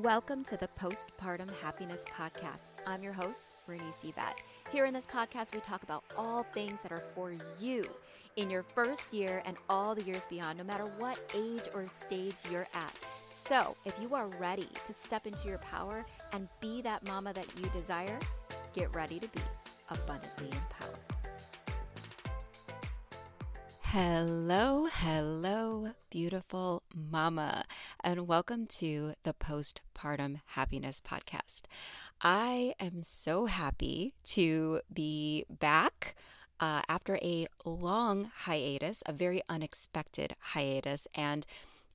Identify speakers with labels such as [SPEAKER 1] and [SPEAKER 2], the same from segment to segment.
[SPEAKER 1] Welcome to the Postpartum Happiness Podcast. I'm your host, Renese Yvette. Here in this podcast, we talk about all things that are for you in your first year and all the years beyond, no matter what age or stage you're at. So, if you are ready to step into your power and be that mama that you desire, get ready to be abundantly empowered. Hello, hello, beautiful mama, and welcome to the Postpartum Happiness Podcast. I am so happy to be back uh, after a long hiatus, a very unexpected hiatus, and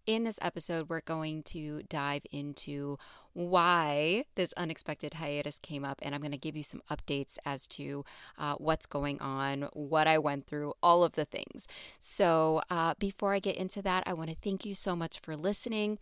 [SPEAKER 1] in this episode, we're going to dive into why this unexpected hiatus came up, and I'm going to give you some updates as to uh, what's going on, what I went through, all of the things. So, uh, before I get into that, I want to thank you so much for listening.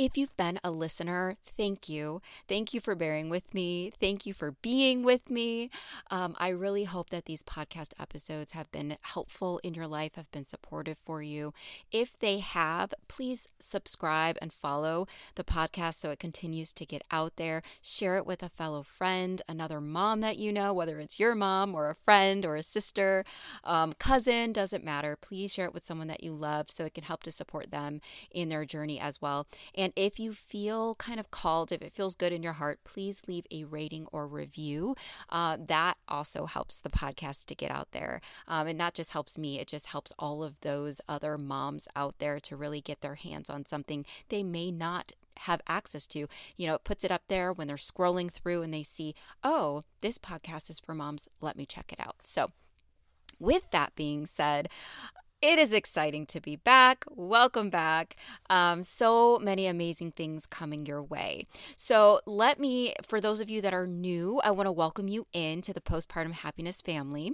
[SPEAKER 1] If you've been a listener, thank you. Thank you for bearing with me. Thank you for being with me. Um, I really hope that these podcast episodes have been helpful in your life, have been supportive for you. If they have, please subscribe and follow the podcast so it continues to get out there. Share it with a fellow friend, another mom that you know, whether it's your mom or a friend or a sister, um, cousin, doesn't matter. Please share it with someone that you love so it can help to support them in their journey as well. And and if you feel kind of called, if it feels good in your heart, please leave a rating or review. Uh, that also helps the podcast to get out there. Um, and not just helps me, it just helps all of those other moms out there to really get their hands on something they may not have access to. You know, it puts it up there when they're scrolling through and they see, oh, this podcast is for moms. Let me check it out. So, with that being said, it is exciting to be back. Welcome back. Um, so many amazing things coming your way. So, let me, for those of you that are new, I want to welcome you into the postpartum happiness family.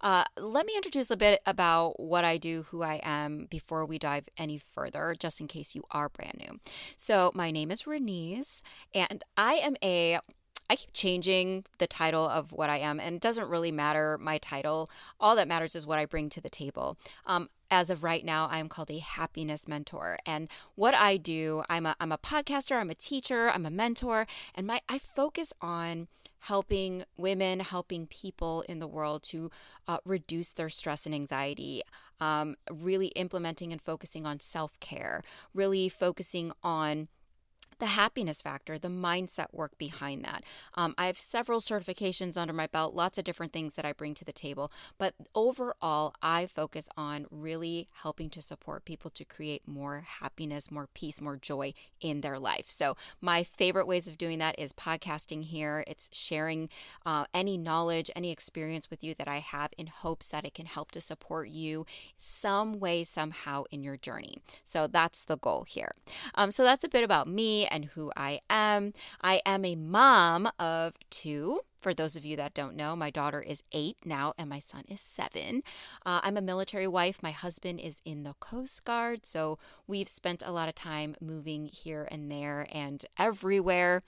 [SPEAKER 1] Uh, let me introduce a bit about what I do, who I am, before we dive any further, just in case you are brand new. So, my name is Renese, and I am a I keep changing the title of what I am, and it doesn't really matter my title. All that matters is what I bring to the table. Um, as of right now, I'm called a happiness mentor. And what I do, I'm a, I'm a podcaster, I'm a teacher, I'm a mentor, and my I focus on helping women, helping people in the world to uh, reduce their stress and anxiety. Um, really implementing and focusing on self care, really focusing on the happiness factor, the mindset work behind that. Um, I have several certifications under my belt, lots of different things that I bring to the table. But overall, I focus on really helping to support people to create more happiness, more peace, more joy in their life. So, my favorite ways of doing that is podcasting here. It's sharing uh, any knowledge, any experience with you that I have in hopes that it can help to support you some way, somehow in your journey. So, that's the goal here. Um, so, that's a bit about me and who I am. I am a mom of two. For those of you that don't know, my daughter is eight now and my son is seven. Uh, I'm a military wife. My husband is in the Coast Guard. So we've spent a lot of time moving here and there and everywhere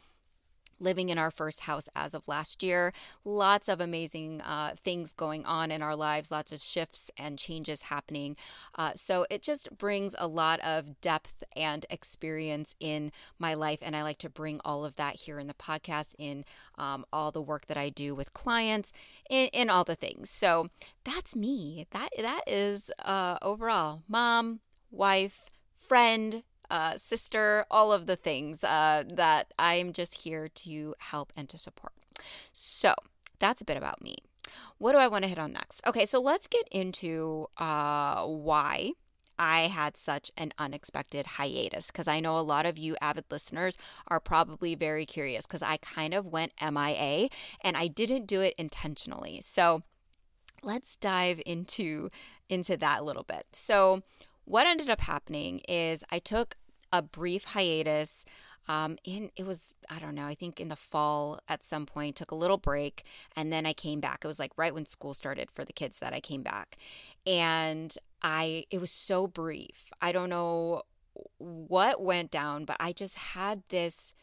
[SPEAKER 1] living in our first house as of last year. Lots of amazing uh, things going on in our lives, lots of shifts and changes happening. Uh, so it just brings a lot of depth and experience in my life. And I like to bring all of that here in the podcast, in um, all the work that I do with clients, in, in all the things. So that's me. That That is uh, overall mom, wife, friend, uh, sister, all of the things uh, that I'm just here to help and to support. So that's a bit about me. What do I want to hit on next? Okay, so let's get into uh, why I had such an unexpected hiatus because I know a lot of you avid listeners are probably very curious because I kind of went MIA and I didn't do it intentionally. So let's dive into into that a little bit. So what ended up happening is I took a brief hiatus. Um, in it was I don't know I think in the fall at some point took a little break and then I came back. It was like right when school started for the kids that I came back, and I it was so brief. I don't know what went down, but I just had this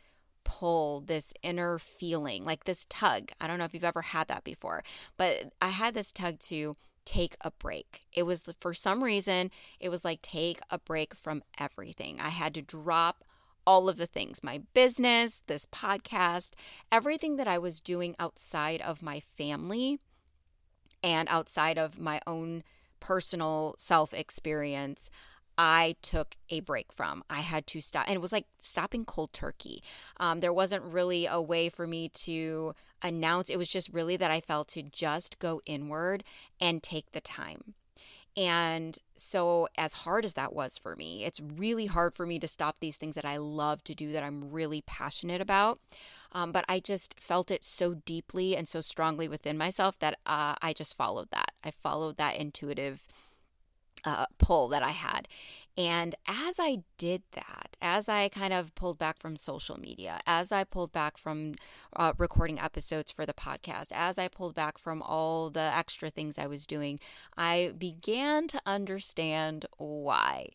[SPEAKER 1] pull, this inner feeling, like this tug. I don't know if you've ever had that before, but I had this tug to take a break. It was for some reason, it was like take a break from everything. I had to drop all of the things my business, this podcast, everything that I was doing outside of my family and outside of my own personal self experience. I took a break from. I had to stop. And it was like stopping cold turkey. Um, there wasn't really a way for me to announce. It was just really that I felt to just go inward and take the time. And so, as hard as that was for me, it's really hard for me to stop these things that I love to do, that I'm really passionate about. Um, but I just felt it so deeply and so strongly within myself that uh, I just followed that. I followed that intuitive uh, pull that I had. And as I did that, as I kind of pulled back from social media, as I pulled back from uh, recording episodes for the podcast, as I pulled back from all the extra things I was doing, I began to understand why.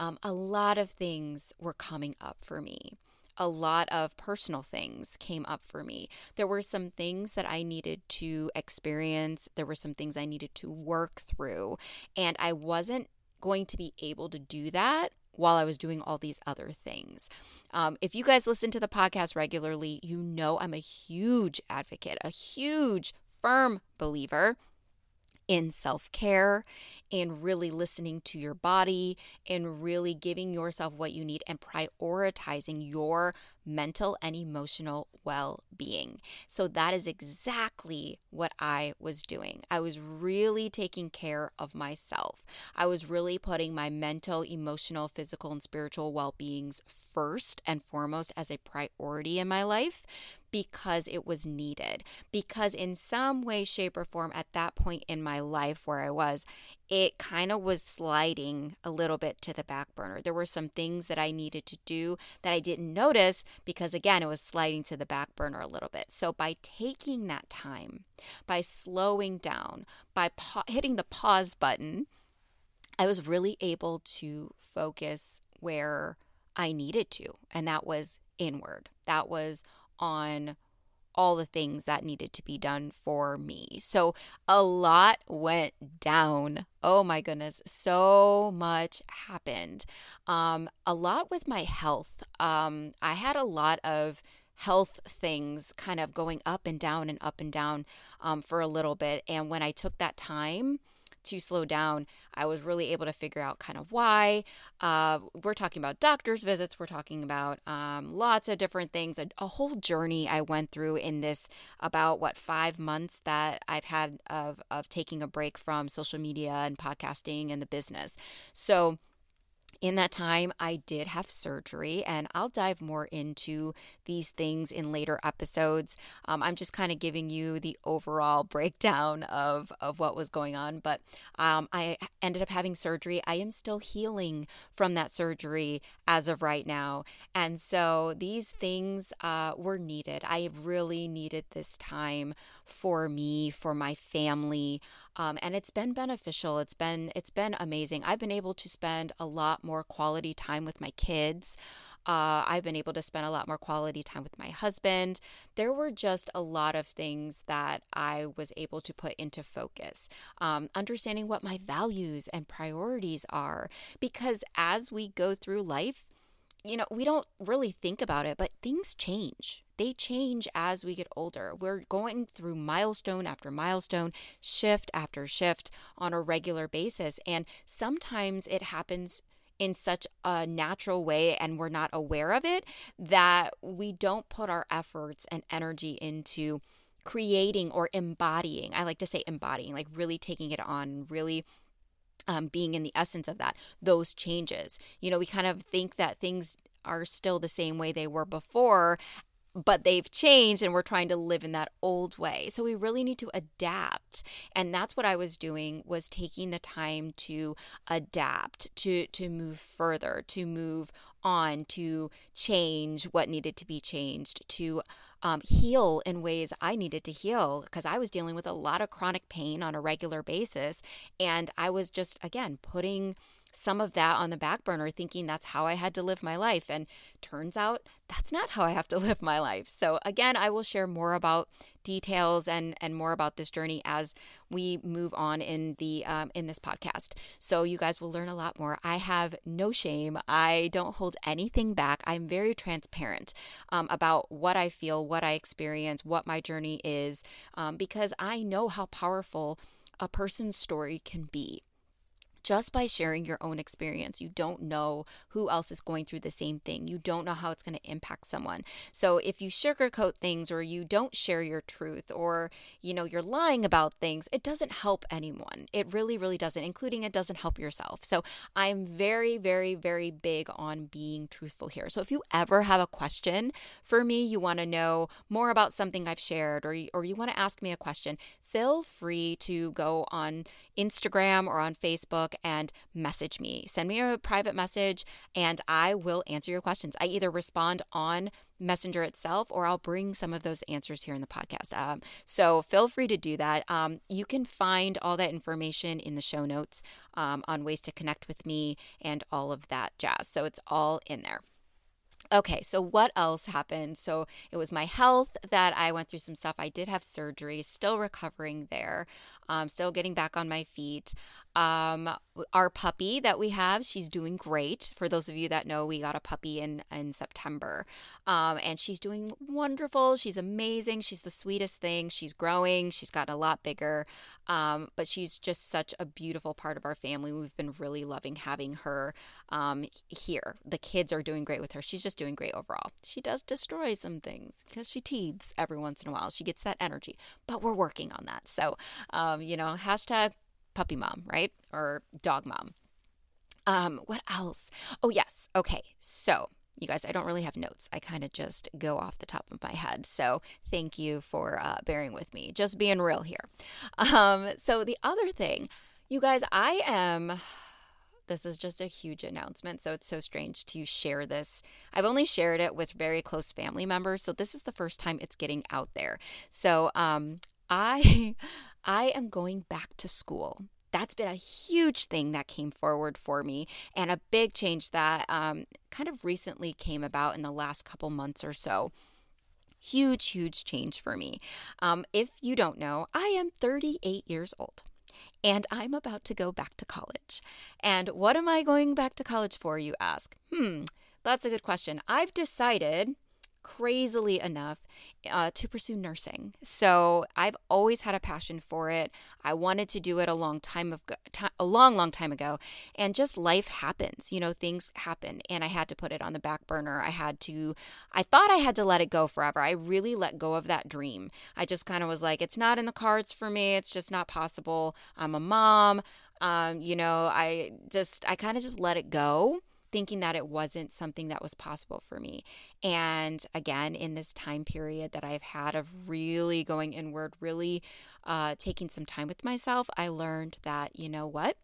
[SPEAKER 1] Um, a lot of things were coming up for me a lot of personal things came up for me. There were some things that I needed to experience, there were some things I needed to work through, and I wasn't going to be able to do that while I was doing all these other things. Um, if you guys listen to the podcast regularly, you know I'm a huge advocate, a huge, firm believer in self care, in really listening to your body, in really giving yourself what you need and prioritizing your mental and emotional well being. So that is exactly what I was doing. I was really taking care of myself. I was really putting my mental, emotional, physical, and spiritual well beings first and foremost as a priority in my life because it was needed. Because in some way, shape, or form, at that point in my life where I was, it kind of was sliding a little bit to the back burner. There were some things that I needed to do that I didn't notice because, again, it was sliding to the back burner a little bit. So, by taking that time, by slowing down, by pa- hitting the pause button, I was really able to focus where I needed to, and that was inward. That was on all the things that needed to be done for me. So a lot went down. Oh my goodness, so much happened. Um, a lot with my health. Um, I had a lot of health things kind of going up and down and up and down um, for a little bit. And when I took that time, to slow down, I was really able to figure out kind of why. Uh, we're talking about doctor's visits, we're talking about um, lots of different things, a, a, whole journey I went through in this about what five months that I've had of, of taking a break from social media and podcasting and the business. So, in that time, I did have surgery, and I'll dive more into these things in later episodes. Um, I'm just kind of giving you the overall breakdown of, of what was going on, but um, I ended up having surgery. I am still healing from that surgery as of right now. And so these things uh, were needed. I really needed this time for me, for my family. Um, and it's been beneficial. It's been it's been amazing. I've been able to spend a lot more quality time with my kids. Uh, I've been able to spend a lot more quality time with my husband. There were just a lot of things that I was able to put into focus. Um, understanding what my values and priorities are. Because as we go through life, you know, we don't really think about it, but things change. They change as we get older. We're going through milestone after milestone, shift after shift on a regular basis. And sometimes it happens in such a natural way and we're not aware of it that we don't put our efforts and energy into creating or embodying. I like to say embodying, like really taking it on, really um, being in the essence of that, those changes. You know, we kind of think that things are still the same way they were before but they've changed and we're trying to live in that old way so we really need to adapt and that's what i was doing was taking the time to adapt to to move further to move on to change what needed to be changed to um, heal in ways I needed to heal because I was dealing with a lot of chronic pain on a regular basis. And I was just, again, putting some of that on the back burner, thinking that's how I had to live my life. And turns out that's not how I have to live my life. So, again, I will share more about details and and more about this journey as we move on in the um, in this podcast. So you guys will learn a lot more. I have no shame. I don't hold anything back. I'm very transparent um, about what i feel what i experience what my journey is um, because i know how powerful a person's story can be just by sharing your own experience. You don't know who else is going through the same thing. You don't know how it's going to impact someone. So if you sugarcoat things or you don't share your truth or, you know, you're lying about things, it doesn't help anyone. It really, really doesn't, including it doesn't help yourself. So I'm very, very, very big on being truthful here. So if you ever have a question for me, you want to know more about something I've shared or, or you want to ask me a question, feel free to go on Instagram or on Facebook and message me. Send me a private message and I will answer your questions. I either respond on Messenger itself or I'll bring some of those answers here in the podcast. Um, so feel free to do that. Um, you can find all that information in the show notes um, on ways to connect with me and all of that jazz. So it's all in there. Okay, so what else happened? So it was my health that I went through some stuff. I did have surgery, still recovering there, um, still getting back on my feet. Um, our puppy that we have, she's doing great. For those of you that know, we got a puppy in in September, um, and she's doing wonderful. She's amazing. She's the sweetest thing. She's growing. She's gotten a lot bigger, um, but she's just such a beautiful part of our family. We've been really loving having her um, here. The kids are doing great with her. She's just doing great overall. She does destroy some things because she teethes every once in a while. She gets that energy, but we're working on that. So, um, you know, hashtag puppy mom, right? Or dog mom. Um, what else? Oh, yes. Okay. So, you guys, I don't really have notes. I kind of just go off the top of my head. So, thank you for uh, bearing with me, just being real here. Um, so, the other thing, you guys, I am. This is just a huge announcement. So, it's so strange to share this. I've only shared it with very close family members. So, this is the first time it's getting out there. So, um, I I am going back to school. That's been a huge thing that came forward for me, and a big change that um, kind of recently came about in the last couple months or so. Huge, huge change for me. Um, if you don't know, I am 38 years old and I'm about to go back to college. And what am I going back to college for, you ask? Hmm, that's a good question. I've decided crazily enough uh, to pursue nursing. So I've always had a passion for it. I wanted to do it a long time of a long, long time ago, and just life happens. You know, things happen, and I had to put it on the back burner. I had to. I thought I had to let it go forever. I really let go of that dream. I just kind of was like, it's not in the cards for me. It's just not possible. I'm a mom. Um, you know, I just I kind of just let it go thinking that it wasn't something that was possible for me. And again, in this time period that I've had of really going inward, really uh, taking some time with myself, I learned that, you know what?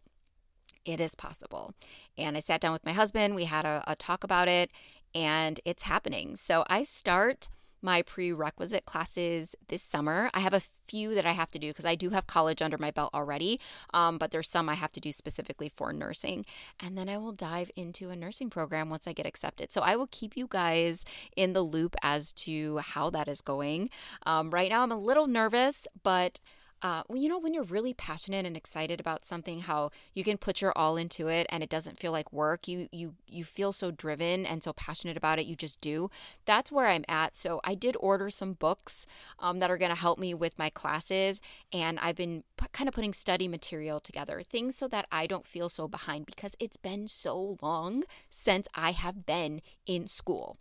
[SPEAKER 1] It is possible. And I sat down with my husband, we had a, a talk about it, and it's happening. So I start my prerequisite classes this summer. I have a few that I have to do because I do have college under my belt already, um, but there's some I have to do specifically for nursing. And then I will dive into a nursing program once I get accepted. So I will keep you guys in the loop as to how that is going. Um, right now, I'm a little nervous, but uh, you know, when you're really passionate and excited about something, how you can put your all into it and it doesn't feel like work. You you you feel so driven and so passionate about it. You just do. That's where I'm at. So I did order some books um, that are going to help me with my classes, and I've been p- kind of putting study material together, things so that I don't feel so behind because it's been so long since I have been in school.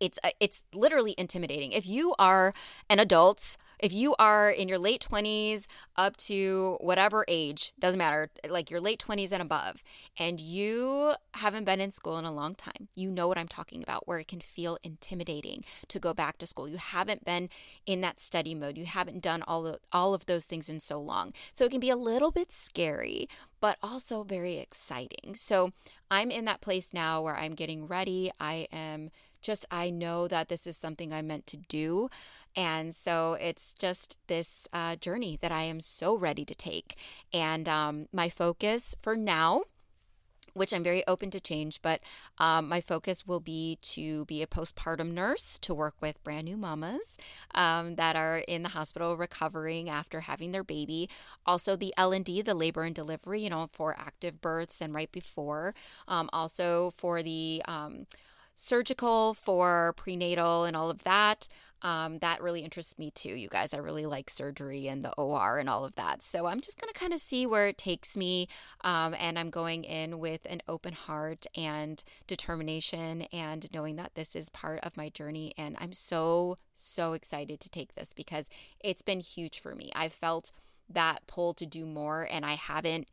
[SPEAKER 1] It's uh, it's literally intimidating. If you are an adult if you are in your late 20s up to whatever age, doesn't matter, like your late 20s and above, and you haven't been in school in a long time, you know what I'm talking about, where it can feel intimidating to go back to school. You haven't been in that study mode. You haven't done all of, all of those things in so long. So it can be a little bit scary, but also very exciting. So I'm in that place now where I'm getting ready. I am just, I know that this is something I'm meant to do. And so it's just this uh, journey that I am so ready to take. And um, my focus for now which I'm very open to change, but um, my focus will be to be a postpartum nurse to work with brand new mamas um, that are in the hospital recovering after having their baby. Also, the L and D, the labor and delivery, you know, for active births and right before. Um, also for the um, surgical, for prenatal, and all of that. Um, that really interests me too, you guys. I really like surgery and the OR and all of that. So I'm just going to kind of see where it takes me. Um, and I'm going in with an open heart and determination and knowing that this is part of my journey. And I'm so, so excited to take this because it's been huge for me. I've felt that pull to do more and I haven't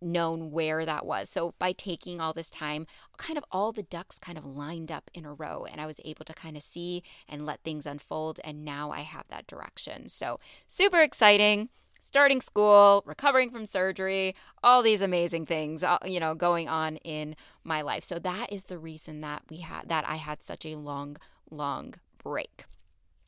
[SPEAKER 1] known where that was. So by taking all this time, kind of all the ducks kind of lined up in a row and I was able to kind of see and let things unfold and now I have that direction. So super exciting. Starting school, recovering from surgery, all these amazing things, uh, you know, going on in my life. So that is the reason that we had that I had such a long long break.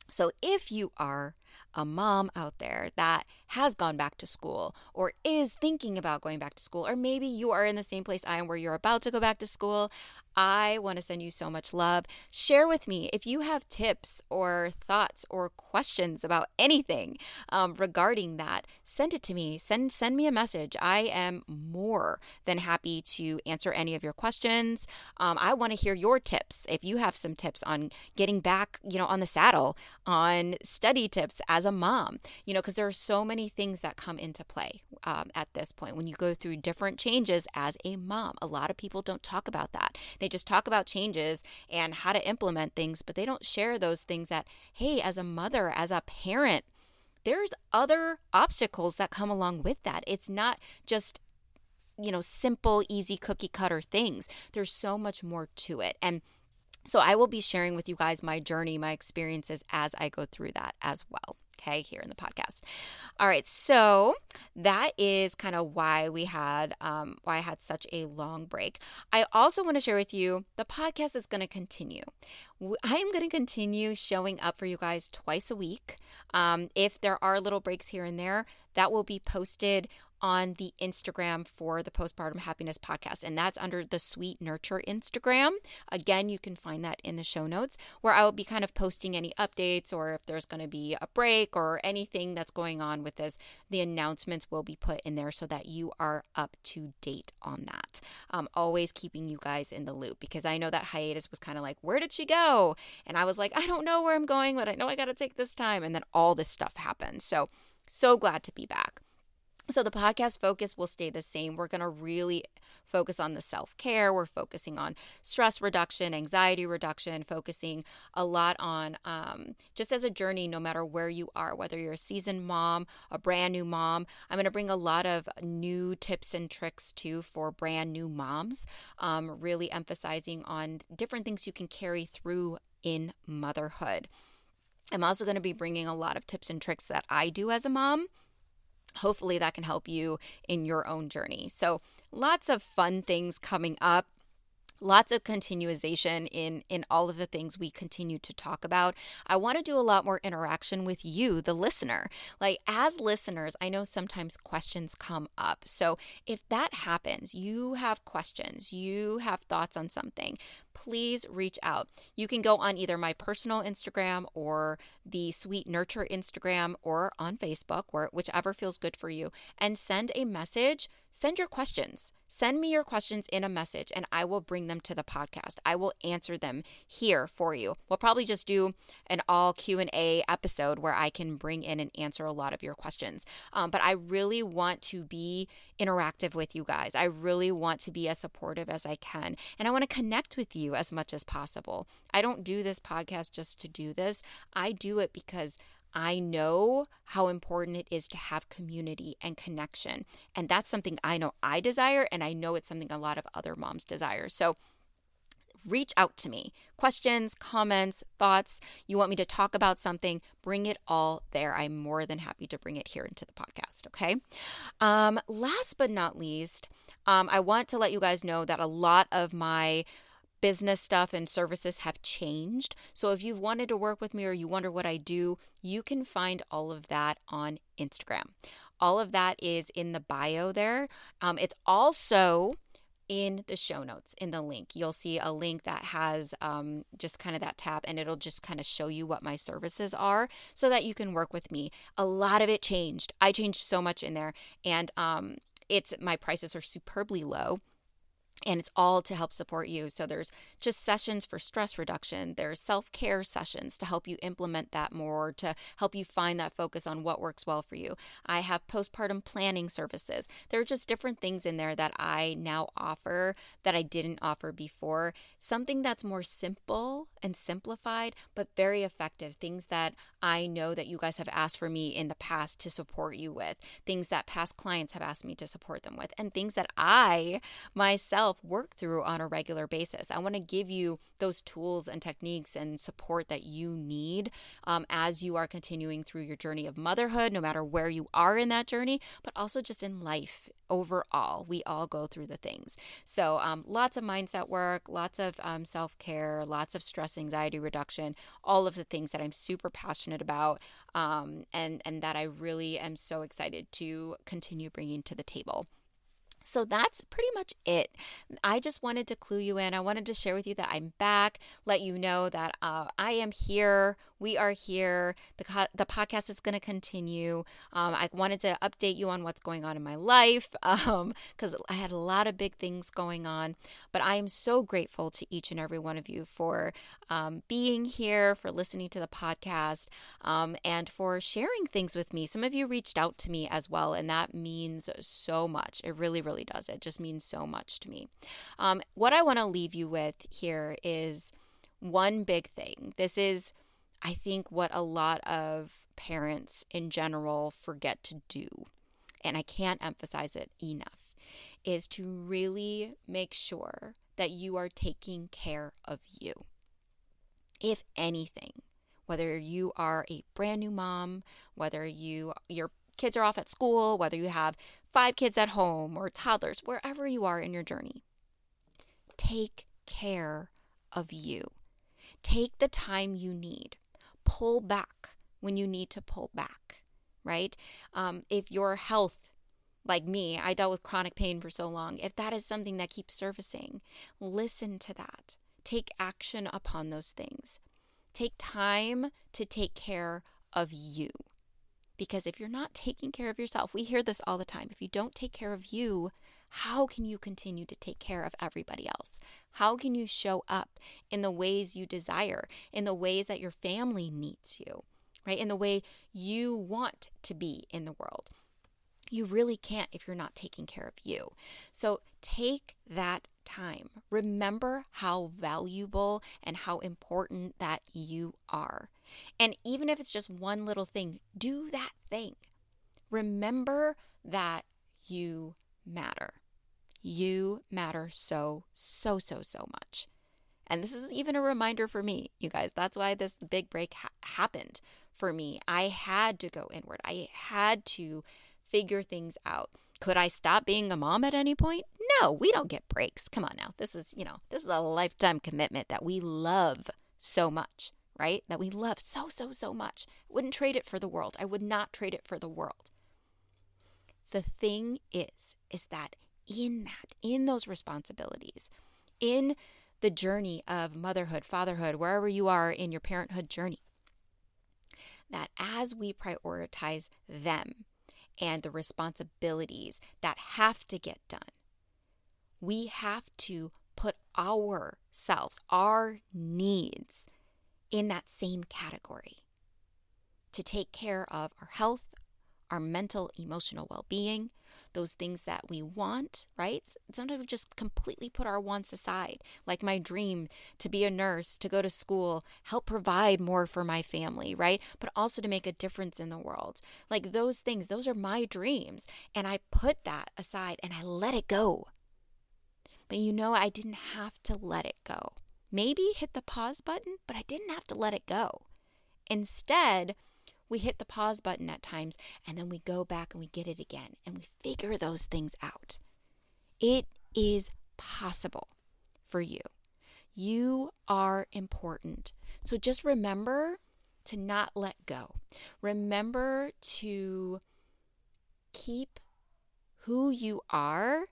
[SPEAKER 1] So if you are a mom out there that has gone back to school or is thinking about going back to school, or maybe you are in the same place I am where you're about to go back to school, I want to send you so much love. Share with me if you have tips or thoughts or questions about anything um, regarding that. Send it to me. Send send me a message. I am more than happy to answer any of your questions. Um, I want to hear your tips. If you have some tips on getting back, you know, on the saddle, on study tips as a mom, you know, because there are so many things that come into play um, at this point when you go through different changes as a mom. A lot of people don't talk about that. They just talk about changes and how to implement things, but they don't share those things that, hey, as a mother, as a parent, there's other obstacles that come along with that. It's not just you know, simple, easy cookie cutter things. There's so much more to it. And so I will be sharing with you guys my journey, my experiences as I go through that as well okay, here in the podcast. All right, so that is kind of why we had um, why I had such a long break. I also want to share with you the podcast is going to continue. I am going to continue showing up for you guys twice a week. Um, if there are little breaks here and there, that will be posted on the Instagram for the Postpartum Happiness Podcast, and that's under the Sweet Nurture Instagram. Again, you can find that in the show notes where I will be kind of posting any updates or if there's going to be a break or anything that's going on with this, the announcements will be put in there so that you are up to date on that. Um, always keeping you guys in the loop because I know that hiatus was kind of like, where did she go? And I was like, I don't know where I'm going, but I know I got to take this time. And then all this stuff happened. So, so glad to be back. So the podcast focus will stay the same. We're going to really focus on the self care. We're focusing on stress reduction, anxiety reduction, focusing a lot on um, just as a journey, no matter where you are, whether you're a seasoned mom, a brand new mom. I'm going to bring a lot of new tips and tricks too for brand new moms, um, really emphasizing on different things you can carry through in motherhood. I'm also going to be bringing a lot of tips and tricks that I do as a mom hopefully that can help you in your own journey. So, lots of fun things coming up. Lots of continuation in in all of the things we continue to talk about. I want to do a lot more interaction with you the listener. Like as listeners i know sometimes questions come up. So if that happens you have questions you have thoughts on something please reach out. You can go on either my personal Instagram or the Sweet Nurture Instagram or on Facebook, or whichever feels good for you, and send a message. Send your questions. Send me your questions in a message and I will bring them to the podcast. I will answer them here for you. We'll probably just do an all Q&A episode where I can bring in and answer a lot of your questions. Um, but I really want to be interactive with you guys. I really want to be as supportive as I can and I want to connect with you as much as possible. I don't do this podcast just to do this. I do it because I know how important it is to have community and connection. And that's something I know I desire, and I know it's something a lot of other moms desire. So reach out to me. Questions, comments, thoughts. You want me to talk about something, bring it all there. I'm more than happy to bring it here into the podcast. Okay. Um, last but not least, um, I want to let you guys know that a lot of my business stuff and services have changed. So if you've wanted to work with me or you wonder what I do, you can find all of that on Instagram. All of that is in the bio there. Um, it's also in the show notes in the link. You'll see a link that has um, just kind of that tab and it'll just kind of show you what my services are so that you can work with me. A lot of it changed. I changed so much in there and um, it's my prices are superbly low and it's all to help support you. So there's just sessions for stress reduction, there's self-care sessions to help you implement that more, to help you find that focus on what works well for you. I have postpartum planning services. There are just different things in there that I now offer that I didn't offer before. Something that's more simple and simplified, but very effective. Things that I know that you guys have asked for me in the past to support you with, things that past clients have asked me to support them with, and things that I myself yourself work through on a regular basis. I want to give you those tools and techniques and support that you need um, as you are continuing through your journey of motherhood, no matter where you are in that journey, but also just in life overall. We all go through the things. So, um, lots of mindset work, lots of um, self care, lots of stress, anxiety reduction, all of the things that I'm super passionate about um, and, and that I really am so excited to continue bringing to the table. So that's pretty much it. I just wanted to clue you in. I wanted to share with you that I'm back, let you know that uh, I am here we are here. The, co- the podcast is going to continue. Um, I wanted to update you on what's going on in my life because um, I had a lot of big things going on. But I am so grateful to each and every one of you for um, being here, for listening to the podcast, um, and for sharing things with me. Some of you reached out to me as well, and that means so much. It really, really does. It just means so much to me. Um, what I want to leave you with here is one big thing. This is I think what a lot of parents in general forget to do, and I can't emphasize it enough, is to really make sure that you are taking care of you. If anything, whether you are a brand new mom, whether you your kids are off at school, whether you have five kids at home or toddlers, wherever you are in your journey, take care of you. Take the time you need pull back when you need to pull back, right? Um, if your health, like me, I dealt with chronic pain for so long, if that is something that keeps surfacing, listen to that. Take action upon those things. Take time to take care of you. Because if you're not taking care of yourself, we hear this all the time. If you don't take care of you, how can you continue to take care of everybody else? How can you show up in the ways you desire, in the ways that your family needs you, right? In the way you want to be in the world? You really can't if you're not taking care of you. So take that time. Remember how valuable and how important that you are. And even if it's just one little thing, do that thing. Remember that you matter. You matter so, so, so, so much. And this is even a reminder for me, you guys. That's why this big break ha- happened for me. I had to go inward, I had to figure things out. Could I stop being a mom at any point? No, we don't get breaks. Come on now. This is, you know, this is a lifetime commitment that we love so much, right? That we love so, so, so much. Wouldn't trade it for the world. I would not trade it for the world. The thing is, is that in that, in those responsibilities, in the journey of motherhood, fatherhood, wherever you are in your parenthood journey, that as we prioritize them and the responsibilities that have to get done, we have to put ourselves, our needs, in that same category to take care of our health, our mental, emotional well being, those things that we want, right? Sometimes we just completely put our wants aside, like my dream to be a nurse, to go to school, help provide more for my family, right? But also to make a difference in the world. Like those things, those are my dreams. And I put that aside and I let it go. But you know, I didn't have to let it go. Maybe hit the pause button, but I didn't have to let it go. Instead, we hit the pause button at times and then we go back and we get it again and we figure those things out. It is possible for you. You are important. So just remember to not let go. Remember to keep who you are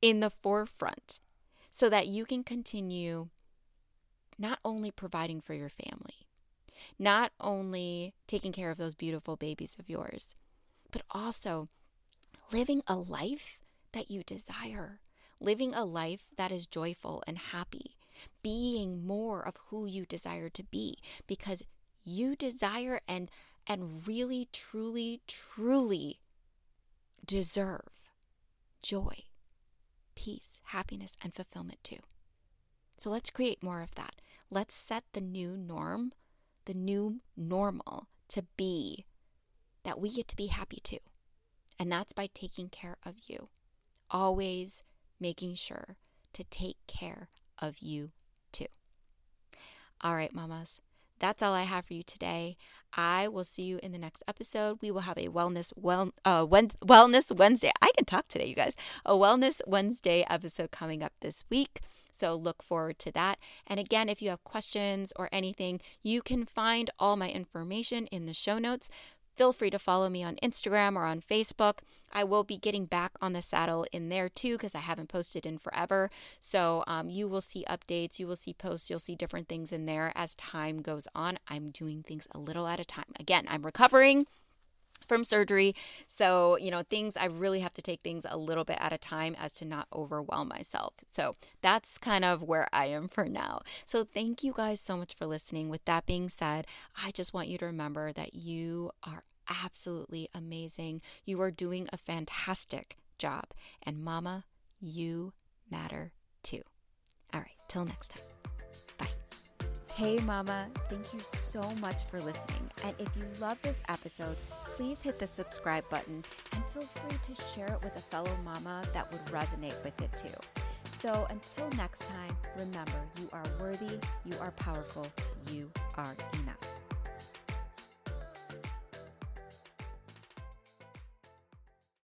[SPEAKER 1] in the forefront so that you can continue not only providing for your family, not only taking care of those beautiful babies of yours, but also living a life that you desire, living a life that is joyful and happy, being more of who you desire to be because you desire and and really truly truly deserve joy, peace, happiness and fulfillment too. So let's create more of that. Let's set the new norm, the new normal to be that we get to be happy too. And that's by taking care of you. Always making sure to take care of you too. All right, mamas, that's all I have for you today. I will see you in the next episode. We will have a wellness well uh wellness Wednesday. I can talk today, you guys. A wellness Wednesday episode coming up this week. So look forward to that. And again, if you have questions or anything, you can find all my information in the show notes. Feel free to follow me on Instagram or on Facebook. I will be getting back on the saddle in there too because I haven't posted in forever. So um, you will see updates, you will see posts, you'll see different things in there as time goes on. I'm doing things a little at a time. Again, I'm recovering from surgery. So, you know, things I really have to take things a little bit at a time as to not overwhelm myself. So, that's kind of where I am for now. So, thank you guys so much for listening. With that being said, I just want you to remember that you are absolutely amazing. You are doing a fantastic job. And, Mama, you matter too. All right, till next time. Hey, Mama, thank you so much for listening. And if you love this episode, please hit the subscribe button and feel free to share it with a fellow mama that would resonate with it too. So until next time, remember you are worthy, you are powerful, you are enough.